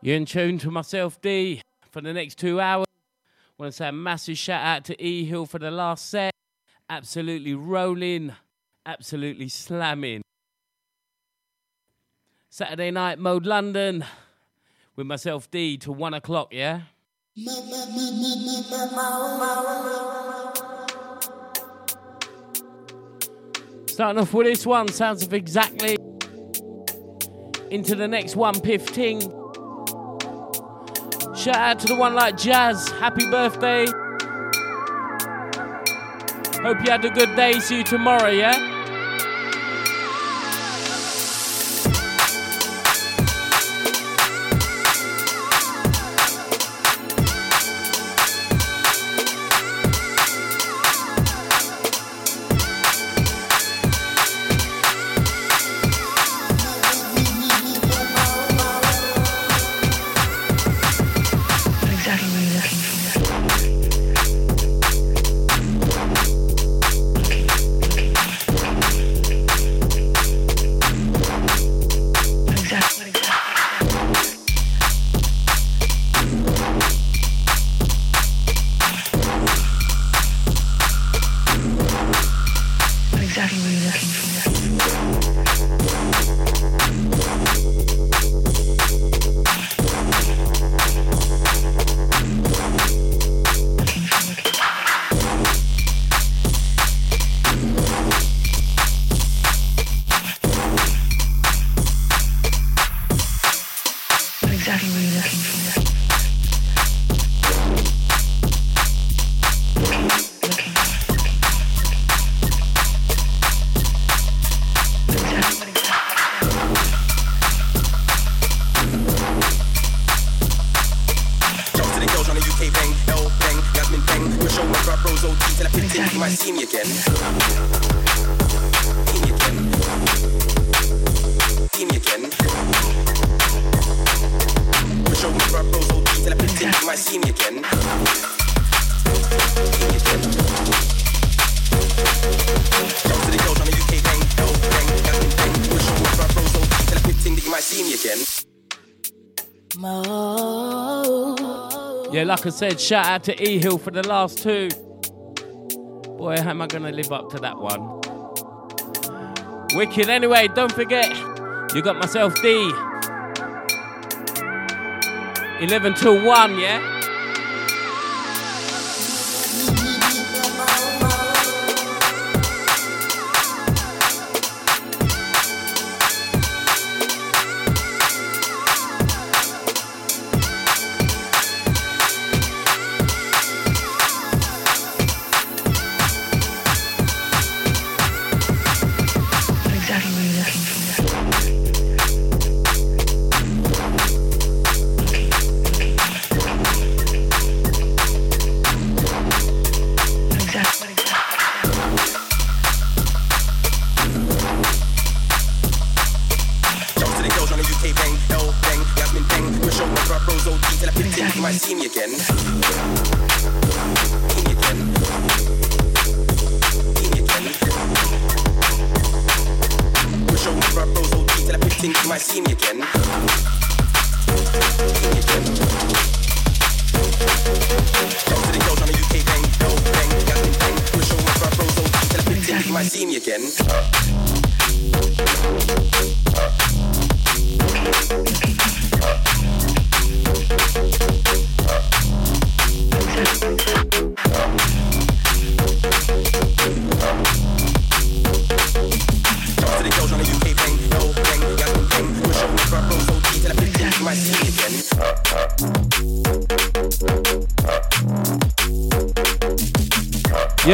You're in tune to myself, D, for the next two hours. Want to say a massive shout out to E Hill for the last set. Absolutely rolling, absolutely slamming. Saturday night, Mode London, with myself, D, to one o'clock, yeah? Starting off with this one, sounds of exactly into the next one, Piff Ting. Shout out to the one like Jazz, happy birthday. Hope you had a good day, see you tomorrow, yeah? Like I said, shout out to E Hill for the last two. Boy, how am I going to live up to that one? Wicked. Anyway, don't forget, you got myself D. 11 till 1, yeah?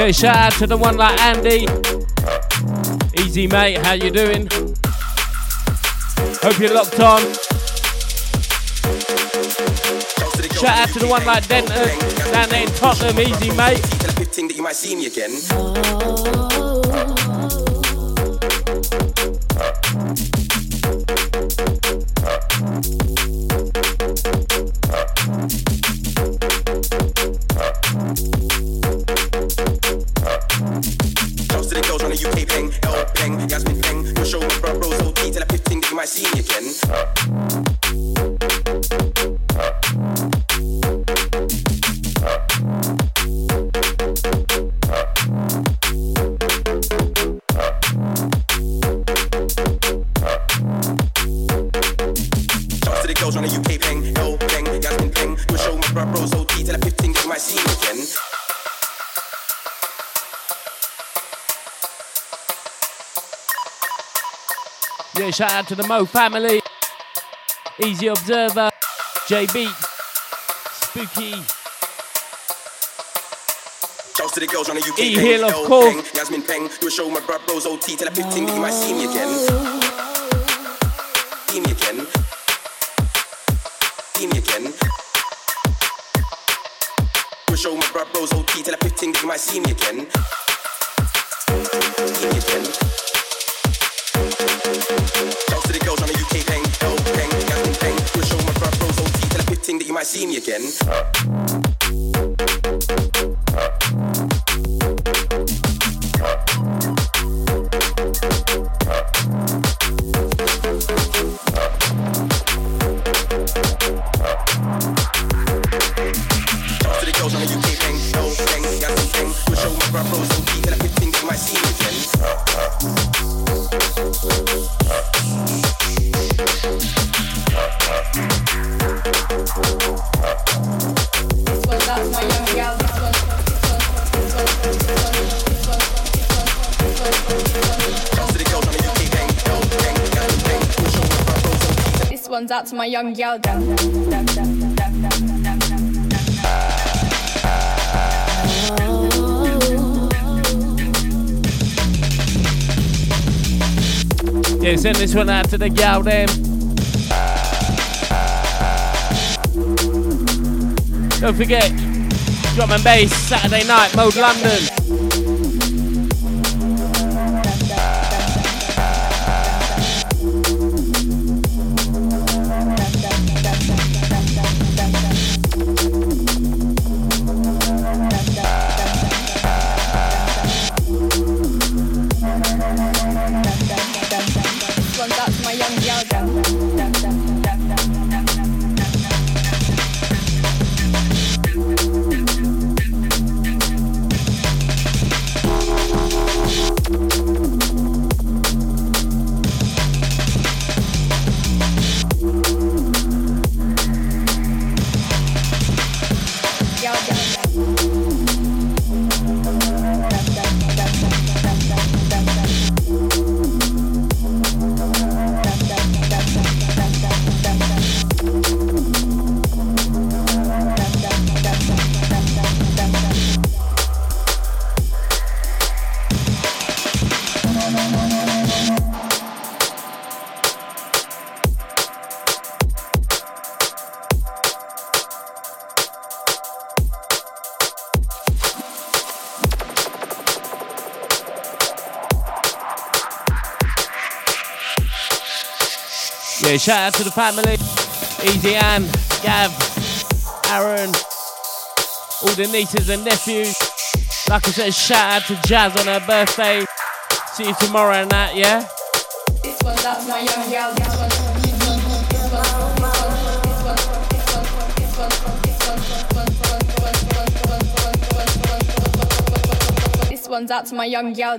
Yeah, shout out to the one like Andy. Easy mate, how you doing? Hope you're locked on. Shout out to the one like Denton down there in Tottenham, easy mate. Shout out to the Mo family. Easy Observer, JB, Spooky. Shouts to the girls on the UK. E Hill, of course. Yasmin Peng, do a show my bros OT till I 15 that you might see me again. See me again. See me again. Do a show my bros OT till I 15 that you might see me again. Might see me again. To my young girl. Yeah, send this one out to the gal then. Don't forget, drum and bass Saturday night, Mode London. Shout out to the family. Easy Ann, Gav, Aaron, all the nieces and nephews. Like I said, shout out to Jazz on her birthday. See you tomorrow and that, yeah? This one, that's my young girl. This one's out to my young girl.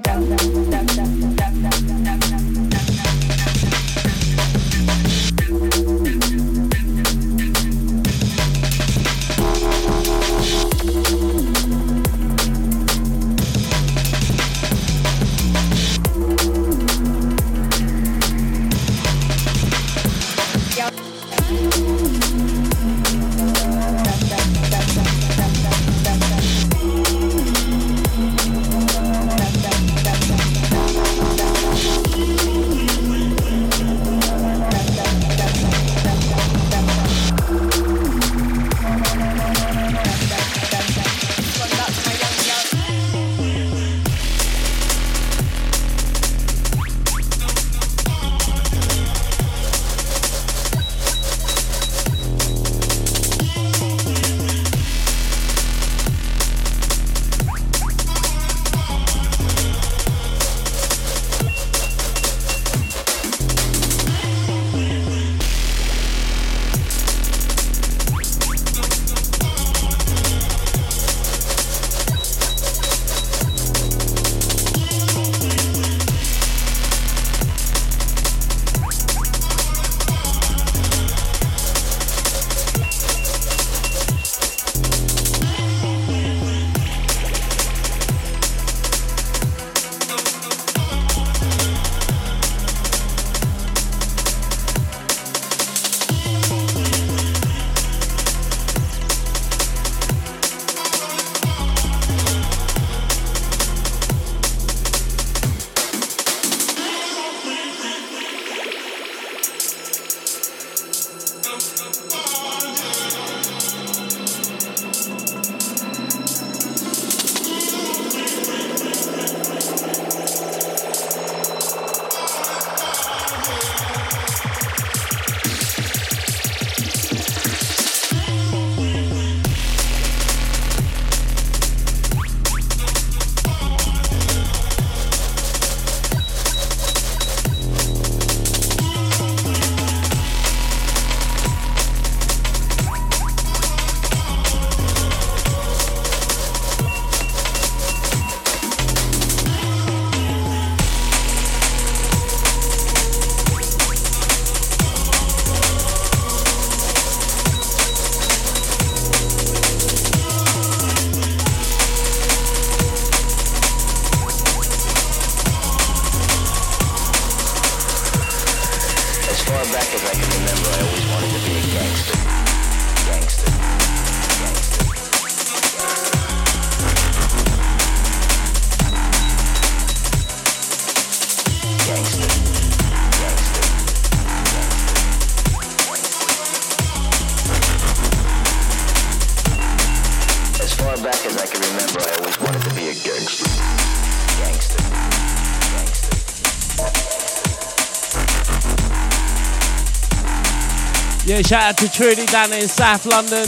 Yeah, shout out to Trudy down in South London.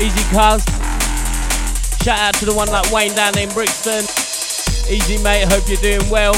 Easy cuz. Shout out to the one like Wayne down in Brixton. Easy mate, hope you're doing well.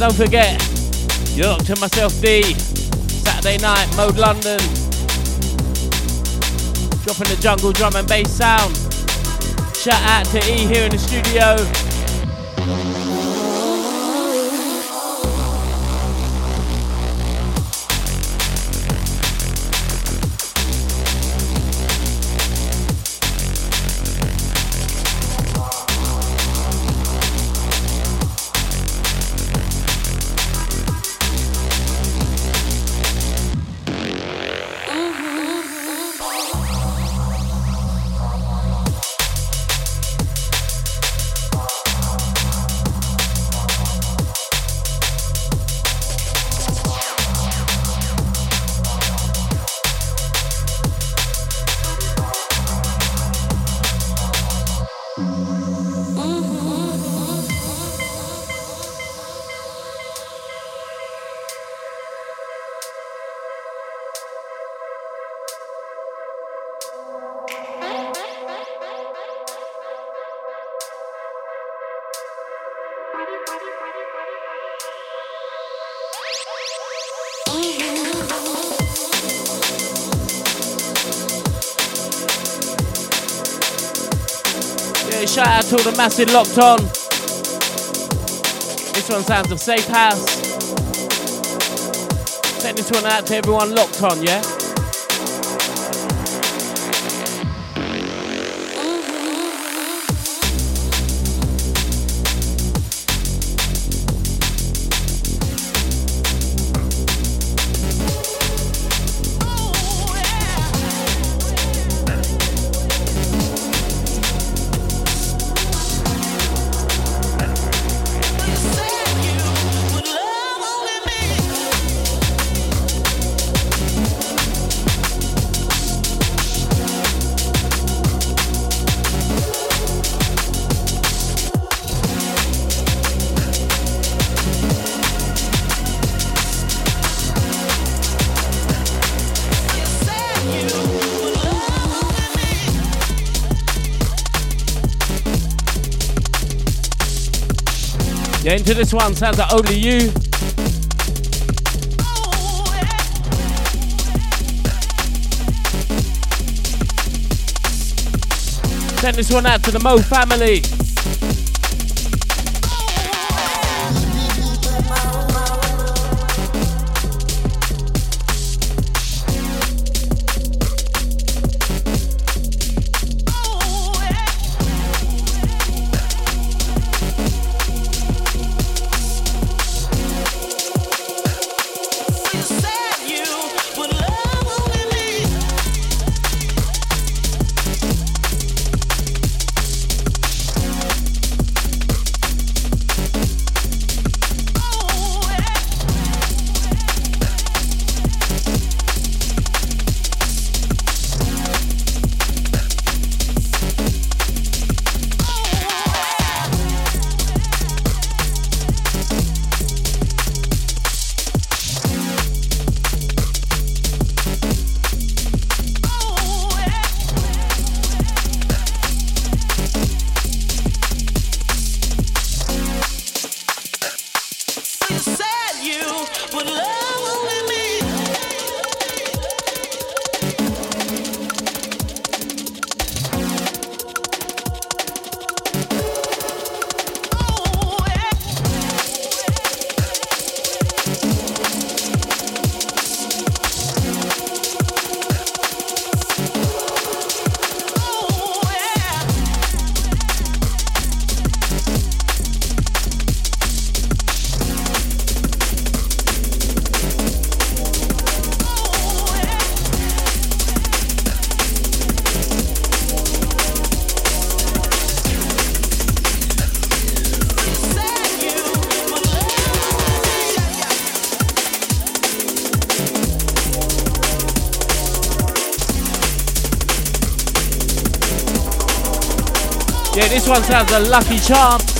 Don't forget, you're locked to myself D. Saturday night, Mode London. Dropping the jungle drum and bass sound. Shout out to E here in the studio. All the massive locked on. This one sounds of Safe House. Send this one out to everyone locked on, yeah? Yeah, into this one sounds like only you. Send this one out to the Mo family. This one sounds a lucky charm.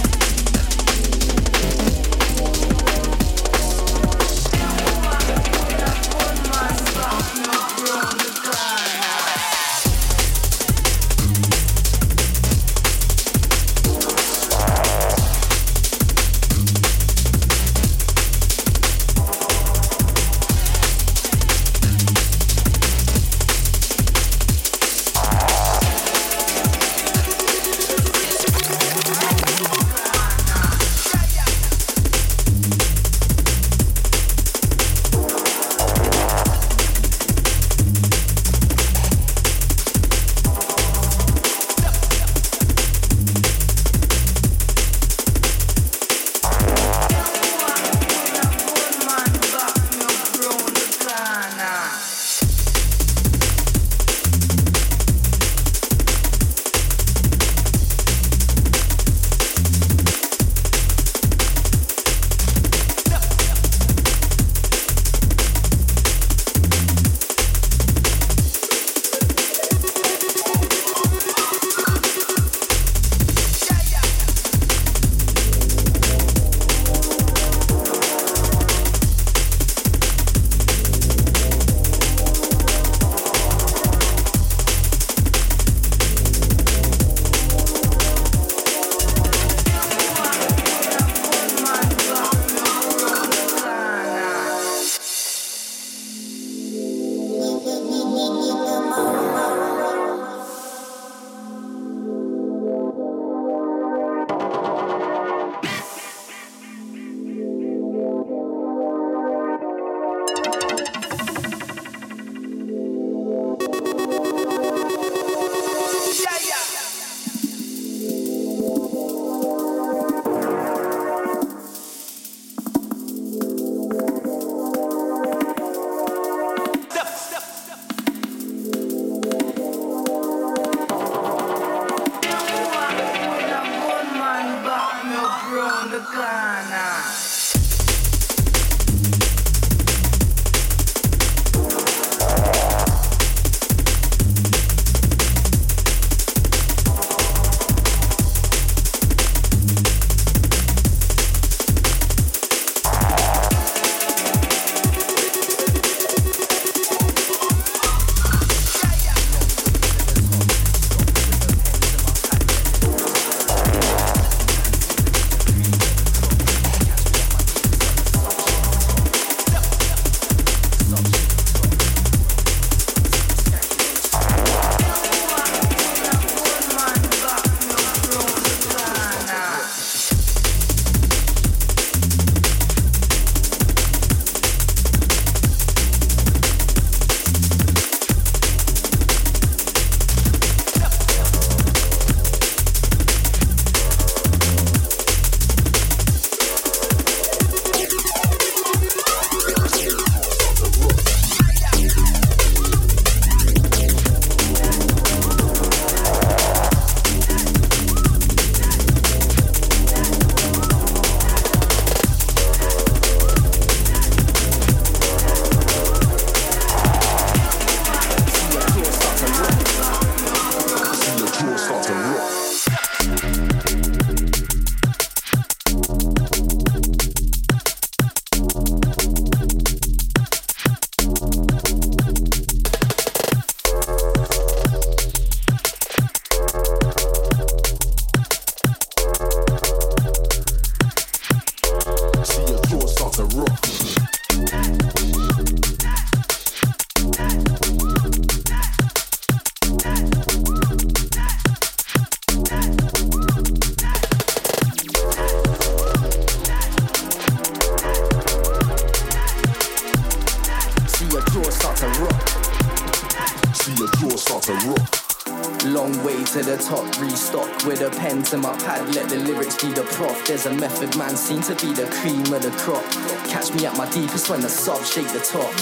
Be the cream of the crop. Catch me at my deepest when the sub shake the top.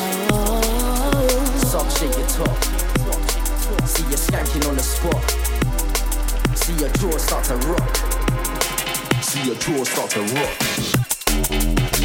Sub shake the top. See you skanking on the spot. See your jaw start to rock. See your jaw start to rock.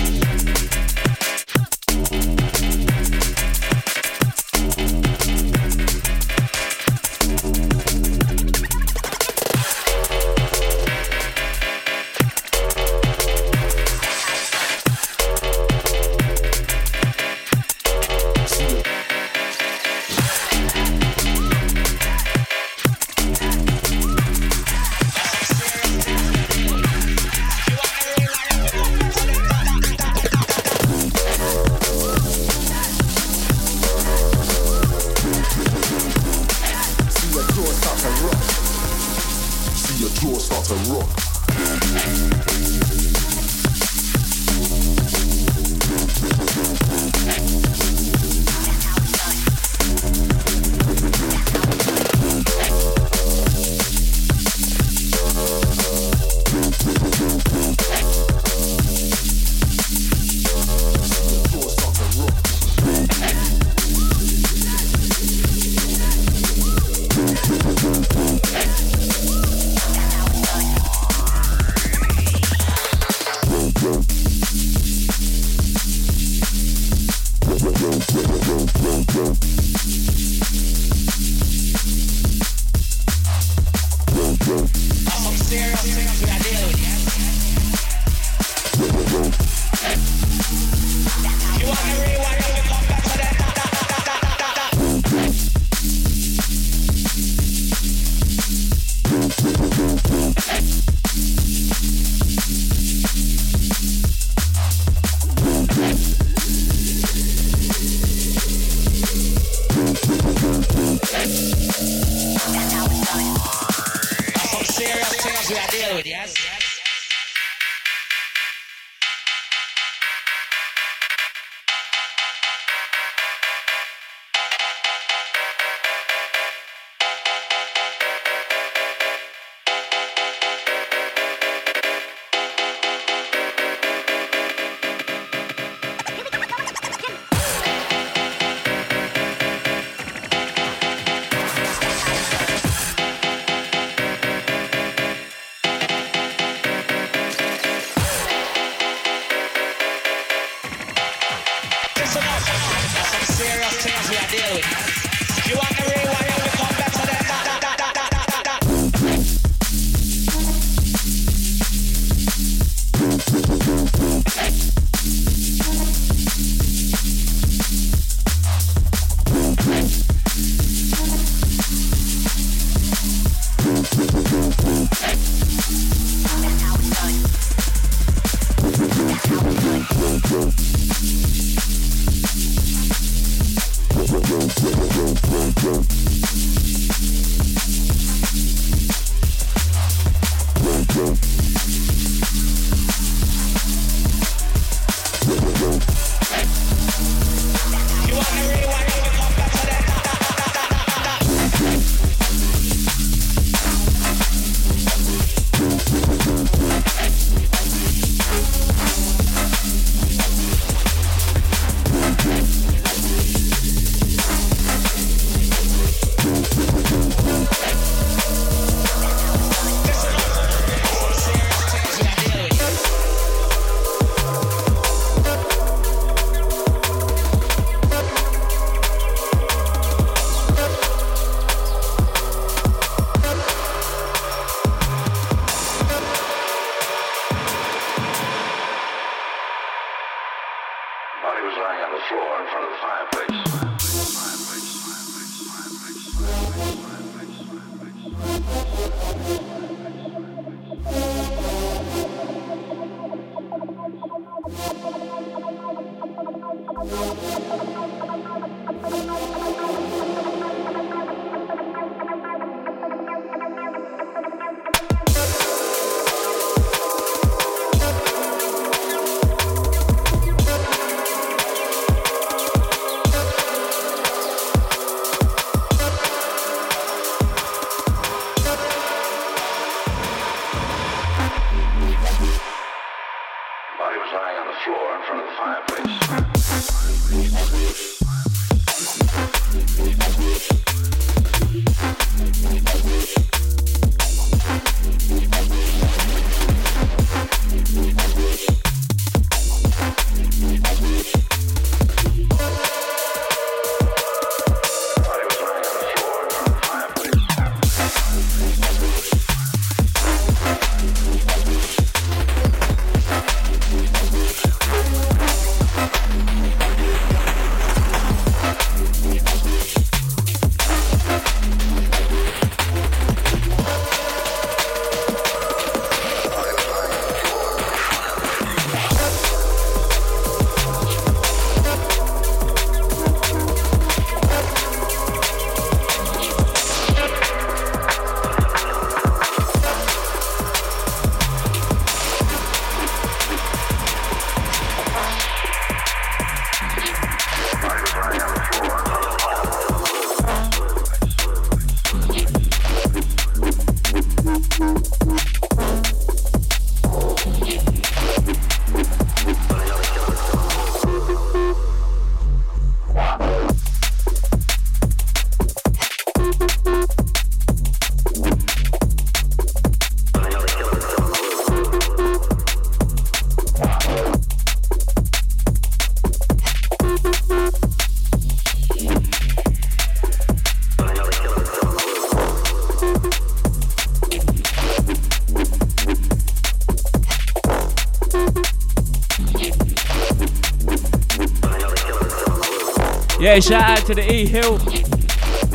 Yeah, shout out to the E Hill.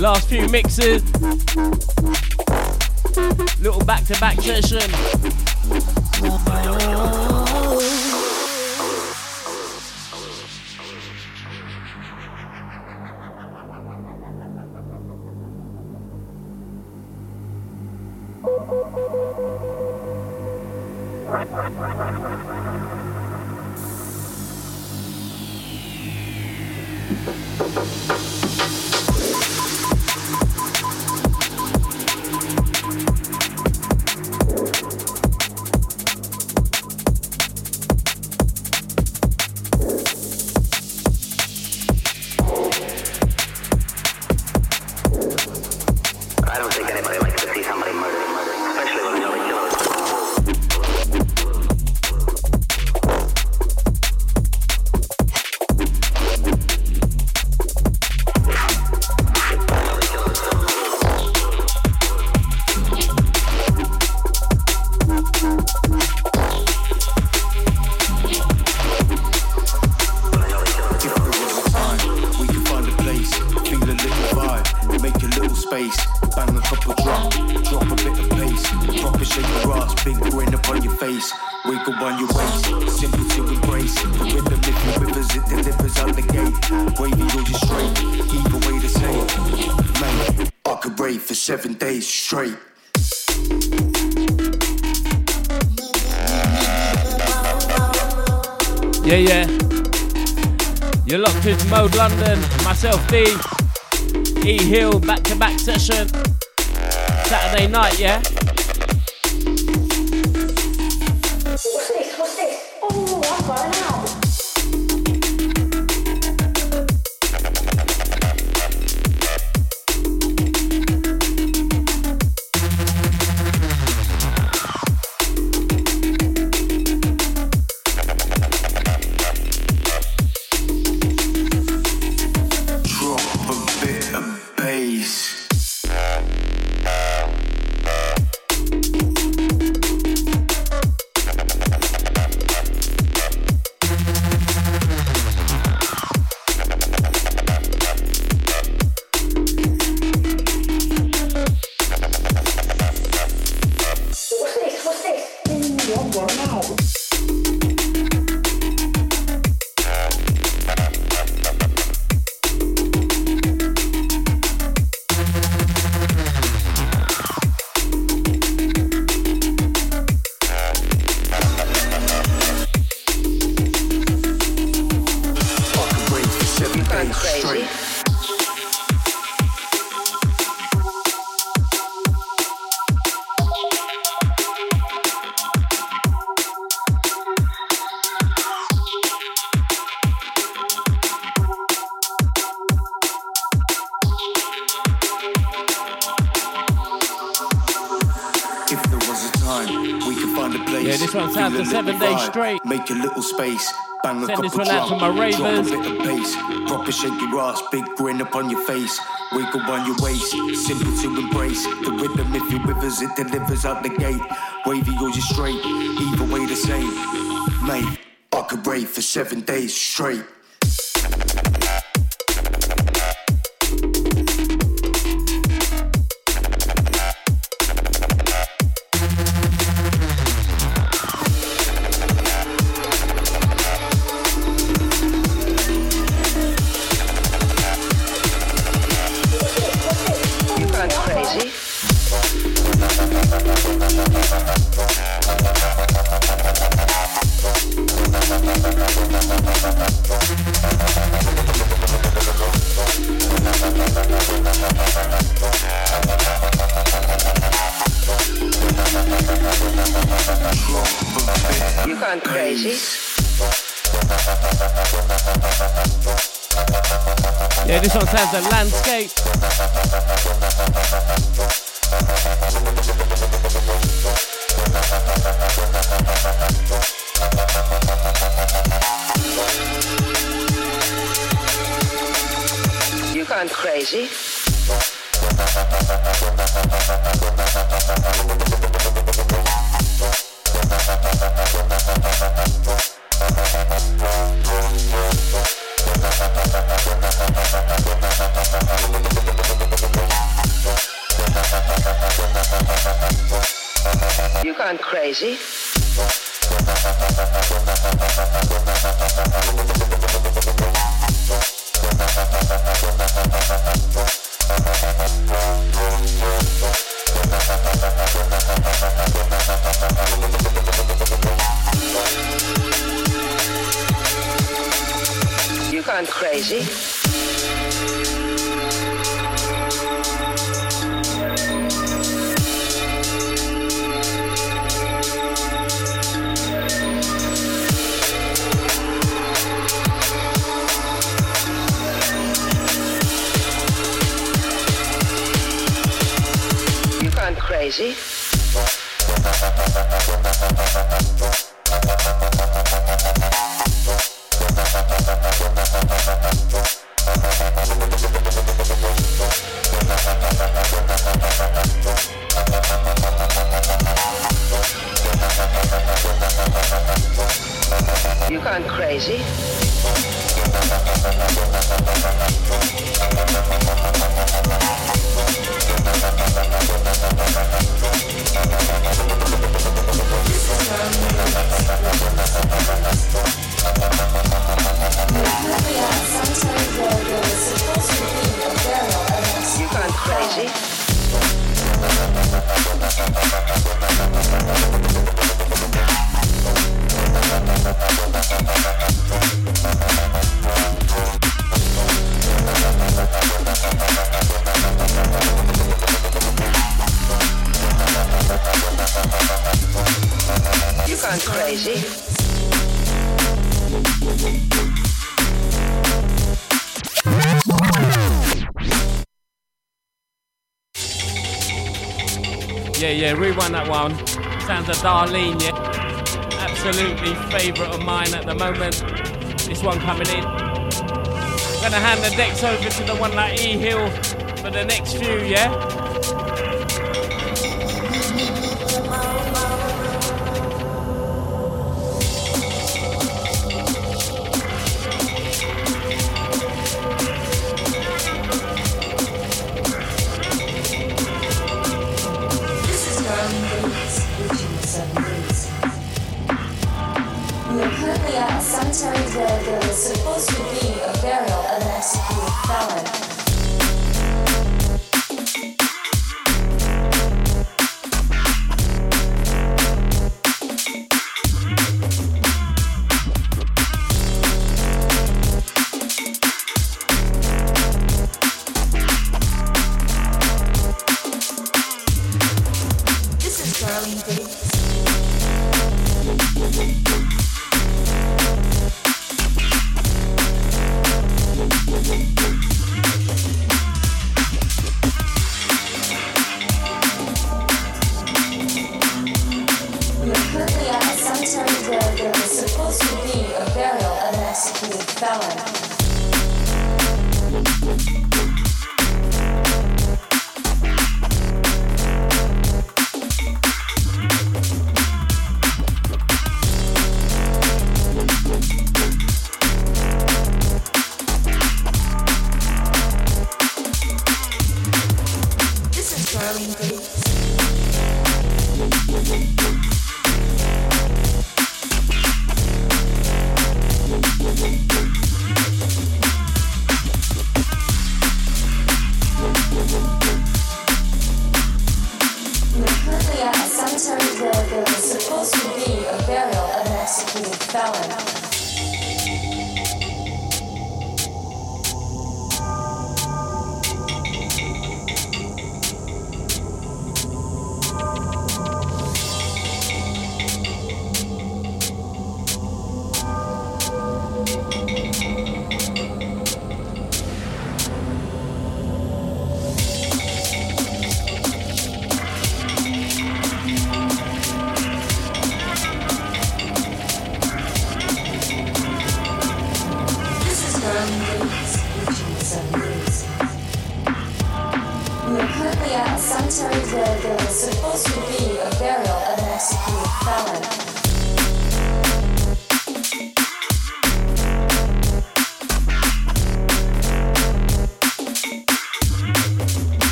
Last few mixes. Little back to back session. D, E Hill, back to back session. Saturday night, yeah? Space. Bang a Send couple this one out to my ravers. drop a bit of bass. Proper shake your ass, big grin upon your face. Wiggle on your waist, simple to embrace. The rhythm, if you rivers, it delivers out the gate. Wavy or you straight, either way the same. Mate, I could rave for seven days straight. crazy? yeah, rewind that one. Sounds a Darlene, yeah. Absolutely favourite of mine at the moment. This one coming in. Gonna hand the decks over to the one like E Hill for the next few, yeah?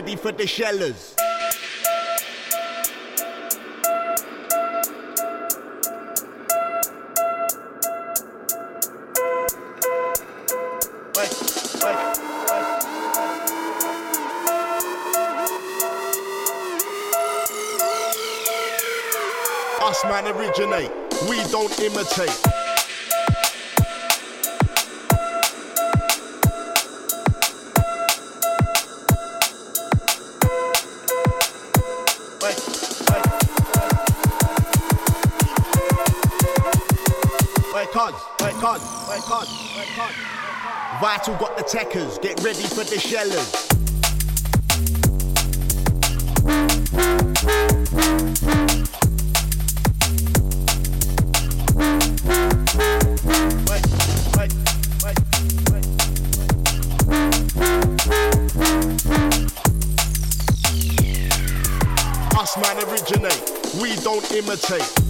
Ready for the shellers. Us man originate, we don't imitate. Vital got the techers, get ready for the shellers. Us man originate, we don't imitate.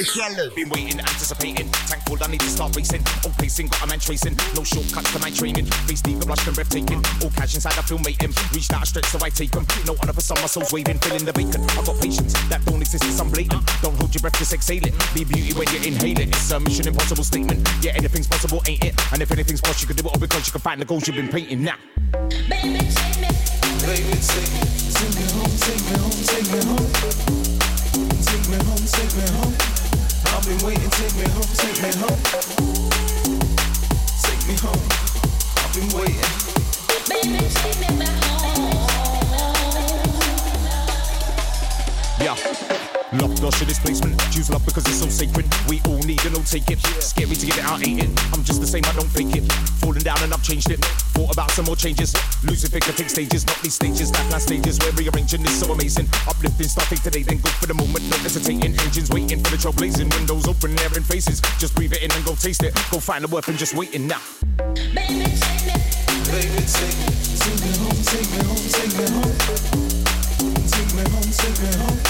the shellers. Been waiting, anticipating. Thankful I need to start racing. All pacing, got a man tracing. No shortcuts to my training. Face deep, the blush and breathtaking. All cash inside, I feel mating. Reached out a stretch, so I take them. No other for some muscles waiting, filling the bacon. I got patience that don't exist in some blatant. Don't hold your breath, just exhale it. Be beauty when you inhale it. It's a mission impossible statement. Yeah, anything's possible, ain't it? And if anything's possible, you can do it all because you can find the goals you've been painting now. Baby, take me. Baby, take me. Take me home, take me home, take me home. Take me home, take me home. I've been waiting, take me home, take me home. Take me home. I've been waiting. Locked doors this placement. Choose love because it's so sacred. We all need it, no take it. Scary to get it out, ain't it? I'm just the same, I don't fake it. Falling down and I've changed it. Thought about some more changes. Losing figure take stages, not these stages. That last stages where rearranging is so amazing. Uplifting, starting today, then go for the moment. No hesitating. Engines waiting for the trail blazing. Windows open, air in faces. Just breathe it in and go taste it. Go find the worth and just waiting now. Baby, take me. Baby, take me. Take me home, take me home, take me home. Take me home, take me home.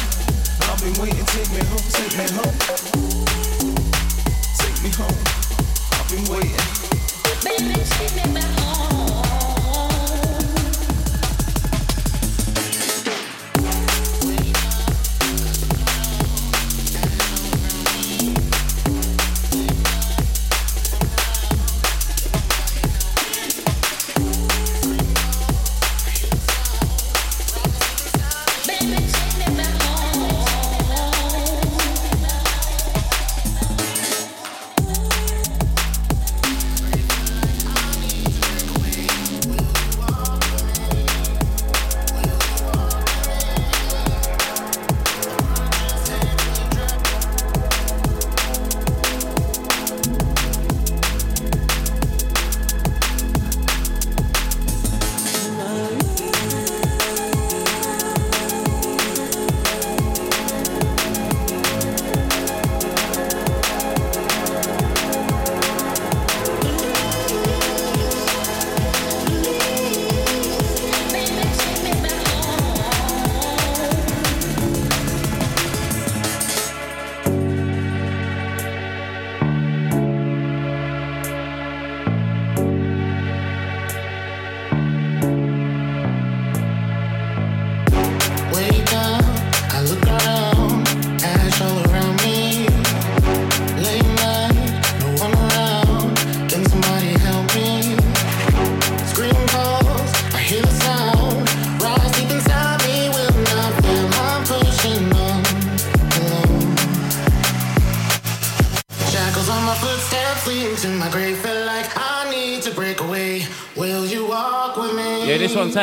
Been waiting, take me home, take me home. Take me home.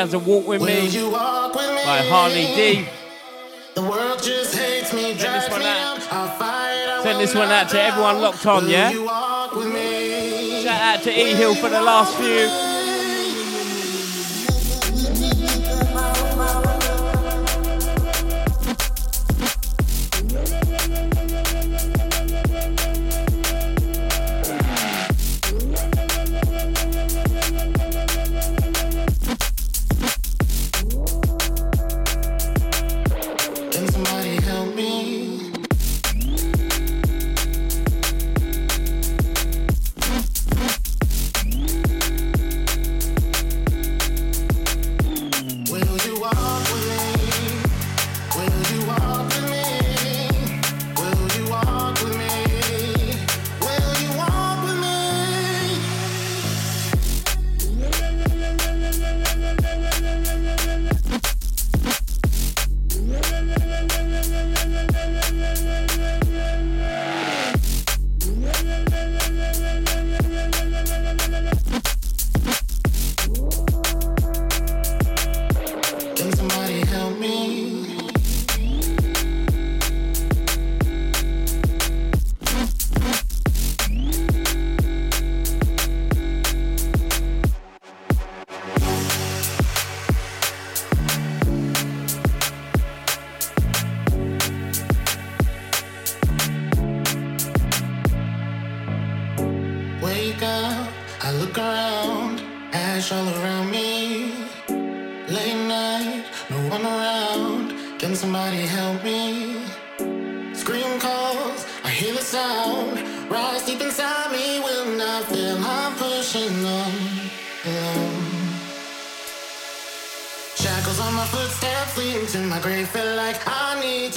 Sounds a walk with Will me you walk with me? by Harley D. The world just hates me, drags me out. I'll fight. Send this one out to everyone locked on, yeah? you walk with me? Shout out to E Hill for the last few.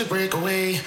to break away.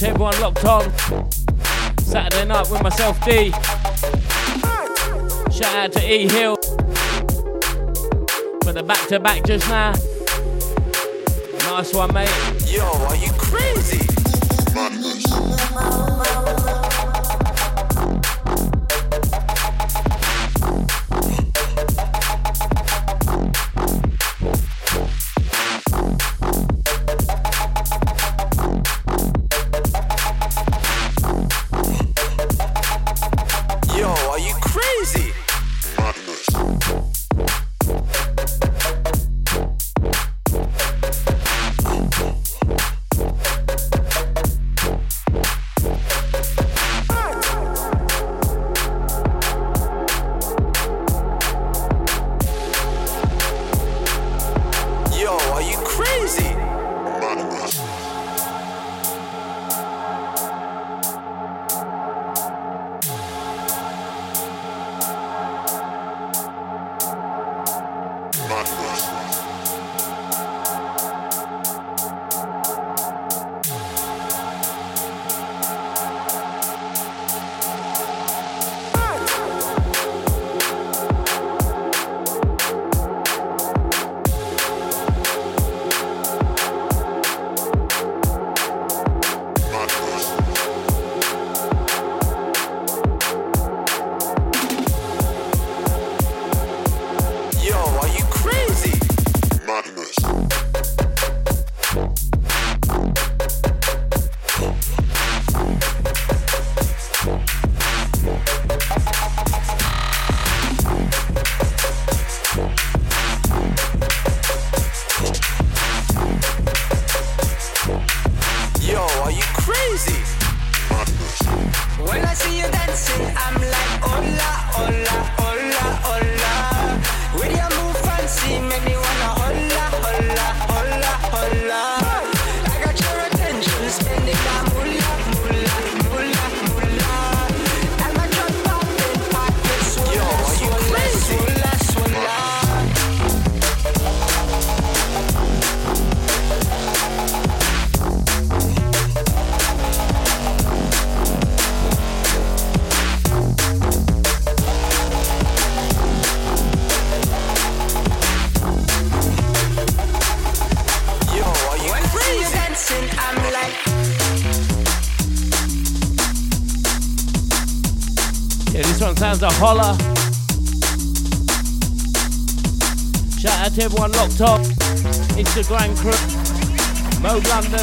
to everyone locked on. Saturday night with myself, D. Shout out to E Hill for the back to back just now. Nice one, mate. Yo,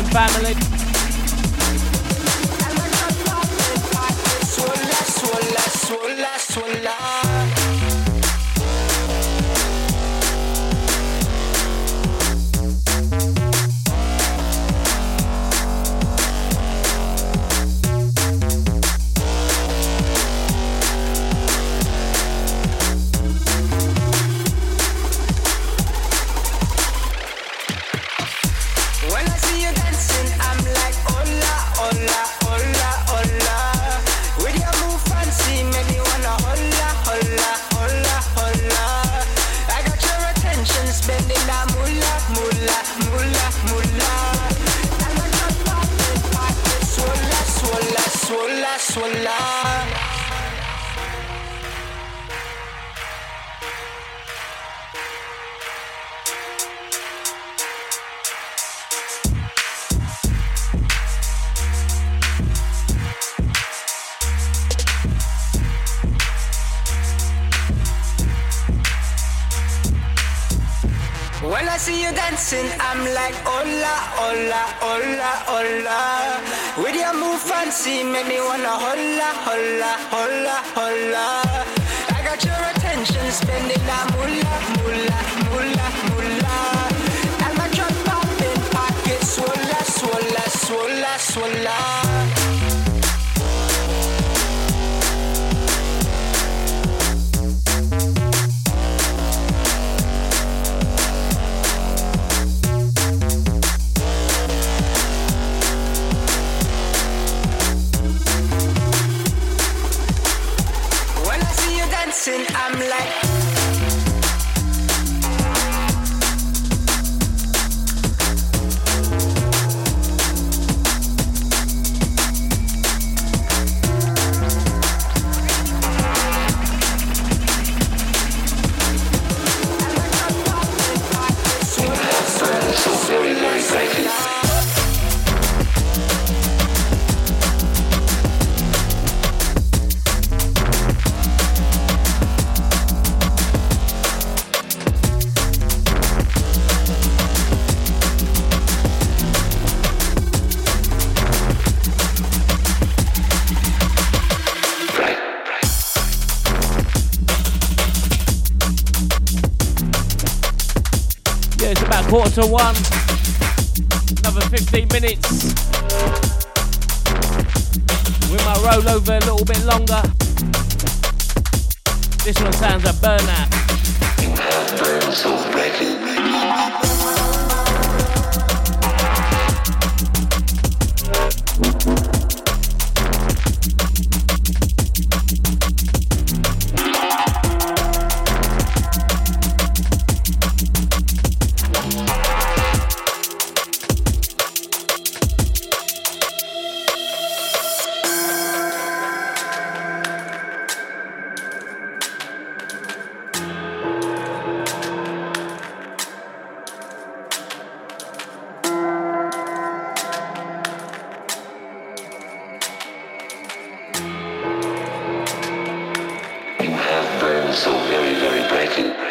Family. When I see you dancing, I'm like, hola, hola, hola, hola. With your move fancy, make me wanna hola, hola, hola, hola. I got your attention, spending that moolah, moolah, moolah, moolah. And my truck popping, pocket swola, swola, swola, swola. To one. So very, very brightly.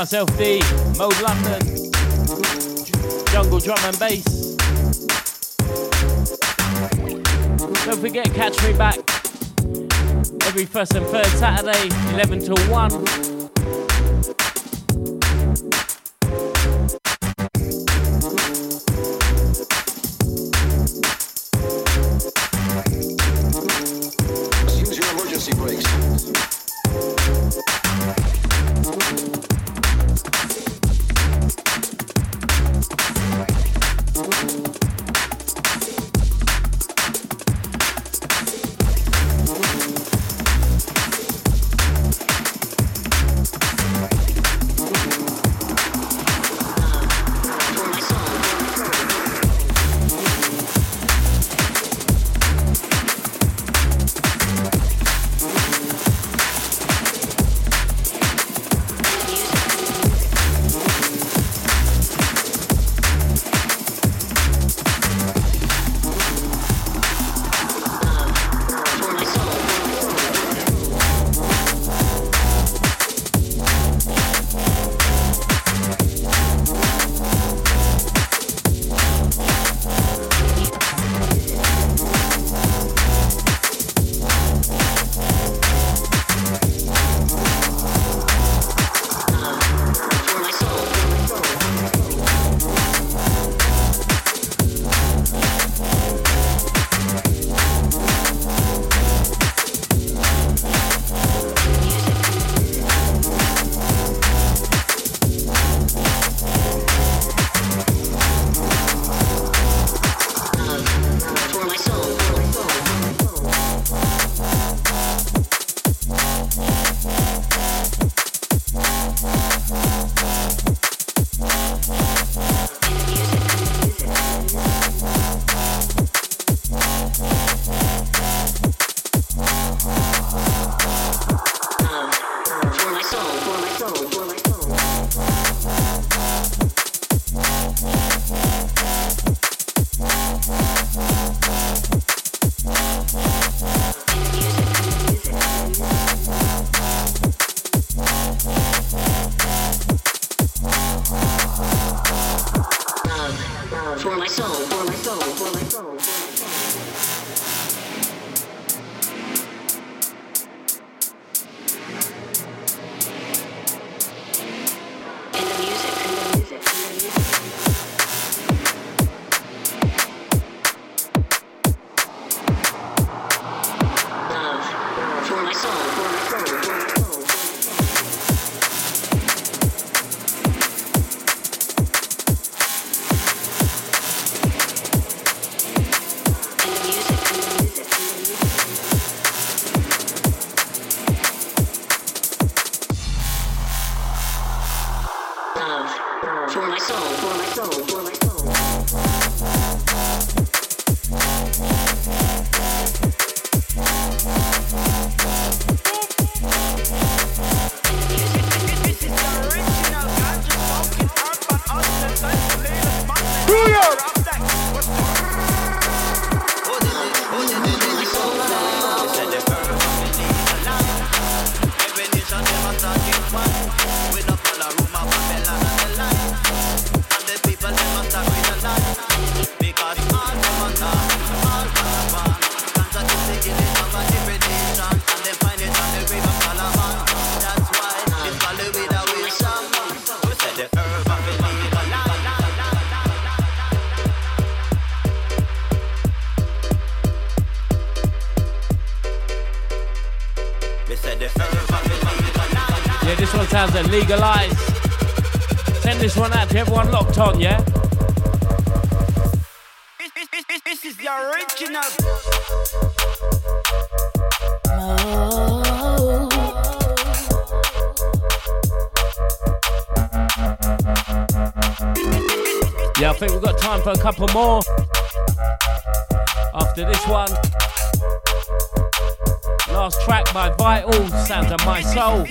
Myself, D. Mode London. Jungle drum and bass. Don't forget, catch me back every first and third Saturday, 11 till 1. Legalize. Send this one out to everyone locked on, yeah? This, is the original. Yeah, I think we've got time for a couple more. After this one. Last track by Vital, Sounds of My Soul.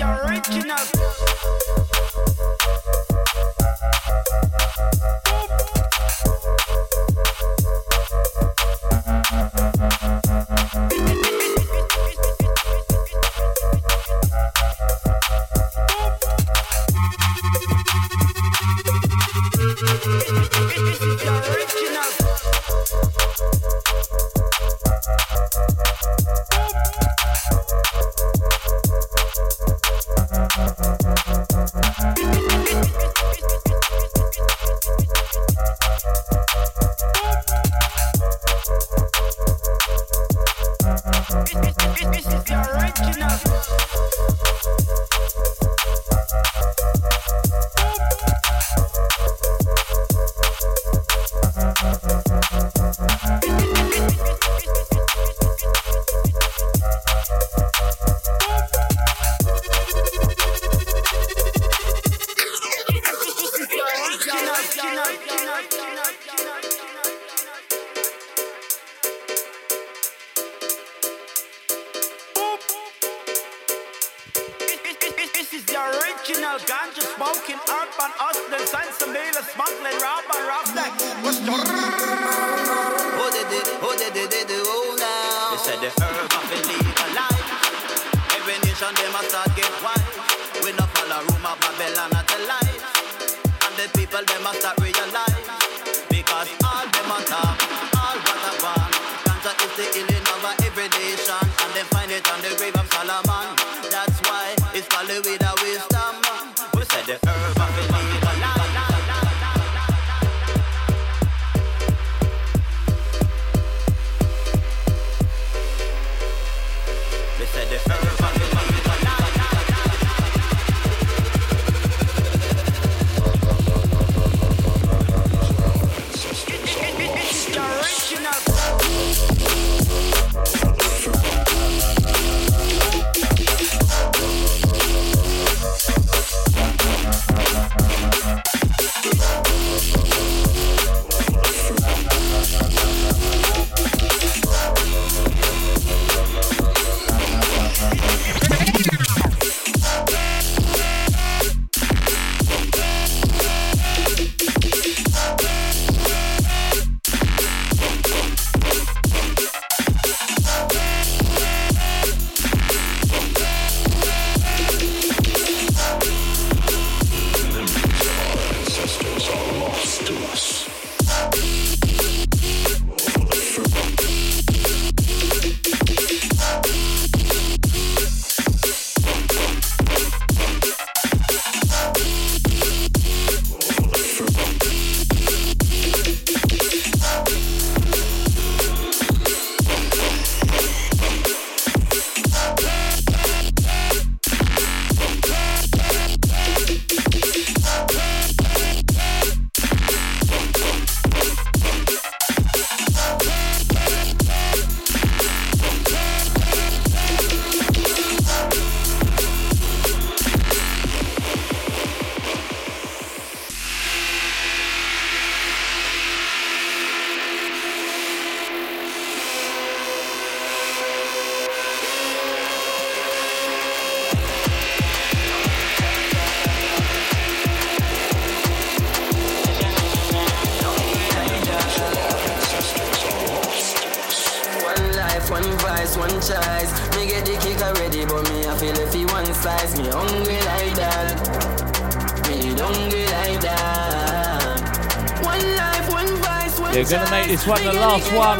This one, the last one.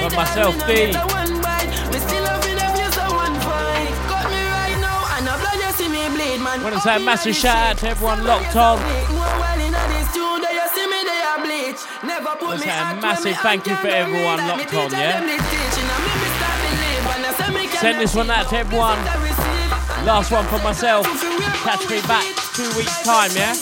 From myself, B. Want to say a massive shout out to everyone locked on. Want to say a massive thank you for everyone locked on, yeah? Send this one out to everyone. Last one for myself. Catch me back two weeks' time, yeah?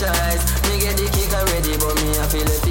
franchise. Me get the kick already, but me I feel it.